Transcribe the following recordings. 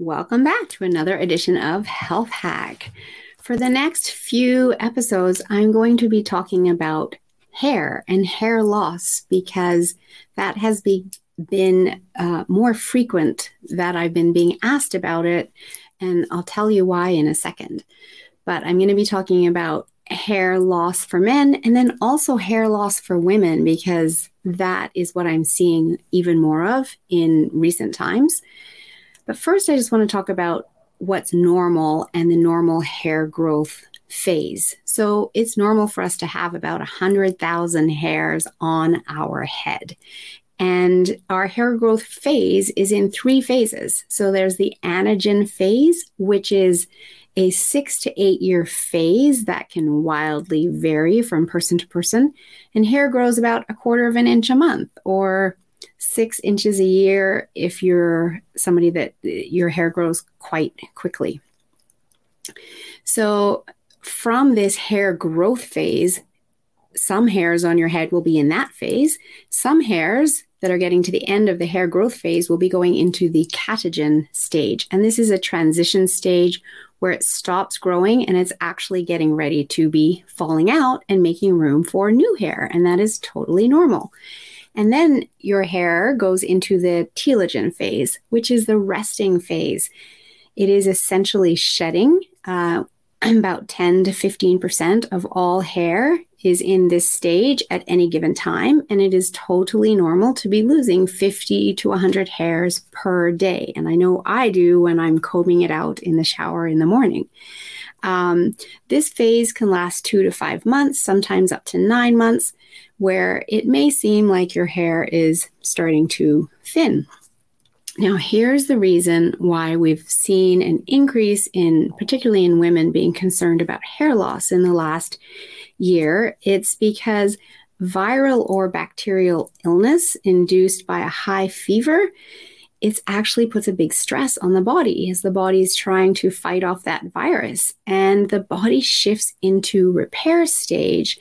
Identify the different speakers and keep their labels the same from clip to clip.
Speaker 1: Welcome back to another edition of Health Hack. For the next few episodes, I'm going to be talking about hair and hair loss because that has be, been uh, more frequent that I've been being asked about it. And I'll tell you why in a second. But I'm going to be talking about hair loss for men and then also hair loss for women because that is what I'm seeing even more of in recent times. But first, I just want to talk about what's normal and the normal hair growth phase. So it's normal for us to have about 100,000 hairs on our head. And our hair growth phase is in three phases. So there's the anagen phase, which is a six to eight year phase that can wildly vary from person to person. And hair grows about a quarter of an inch a month or six inches a year if you're somebody that your hair grows quite quickly. So, from this hair growth phase, some hairs on your head will be in that phase. Some hairs that are getting to the end of the hair growth phase will be going into the catagen stage. And this is a transition stage where it stops growing and it's actually getting ready to be falling out and making room for new hair. And that is totally normal. And then your hair goes into the telogen phase, which is the resting phase. It is essentially shedding. Uh, about 10 to 15% of all hair is in this stage at any given time. And it is totally normal to be losing 50 to 100 hairs per day. And I know I do when I'm combing it out in the shower in the morning. Um, this phase can last two to five months, sometimes up to nine months where it may seem like your hair is starting to thin. Now, here's the reason why we've seen an increase in, particularly in women, being concerned about hair loss in the last year. It's because viral or bacterial illness induced by a high fever it actually puts a big stress on the body as the body is trying to fight off that virus and the body shifts into repair stage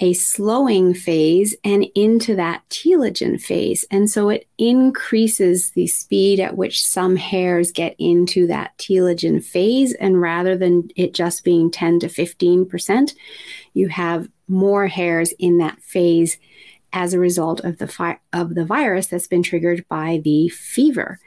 Speaker 1: a slowing phase and into that telogen phase. And so it increases the speed at which some hairs get into that telogen phase. And rather than it just being 10 to 15%, you have more hairs in that phase as a result of the fi- of the virus that's been triggered by the fever.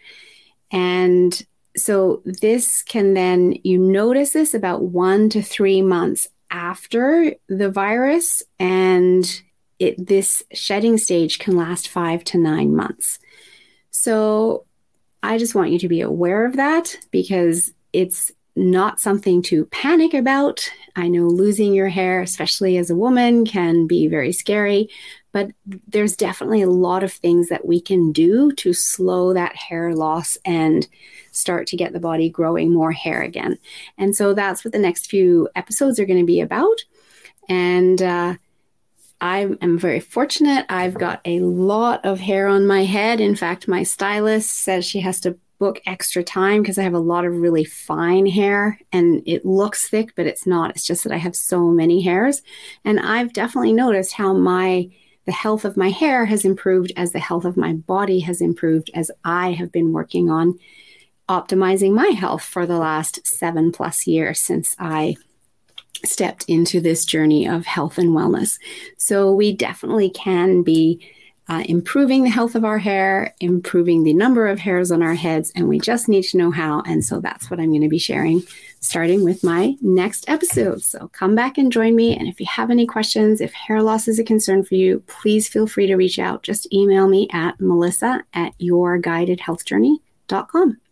Speaker 1: And so this can then you notice this about 1 to 3 months after the virus, and it, this shedding stage can last five to nine months. So I just want you to be aware of that because it's not something to panic about. I know losing your hair, especially as a woman, can be very scary, but there's definitely a lot of things that we can do to slow that hair loss and start to get the body growing more hair again. And so that's what the next few episodes are going to be about. And uh, I am very fortunate. I've got a lot of hair on my head. In fact, my stylist says she has to book extra time because I have a lot of really fine hair and it looks thick, but it's not. It's just that I have so many hairs. And I've definitely noticed how my the health of my hair has improved as the health of my body has improved as I have been working on optimizing my health for the last seven plus years since I stepped into this journey of health and wellness. So we definitely can be uh, improving the health of our hair, improving the number of hairs on our heads, and we just need to know how. And so that's what I'm going to be sharing starting with my next episode. So come back and join me. And if you have any questions, if hair loss is a concern for you, please feel free to reach out. Just email me at melissa at yourguidedhealthjourney.com.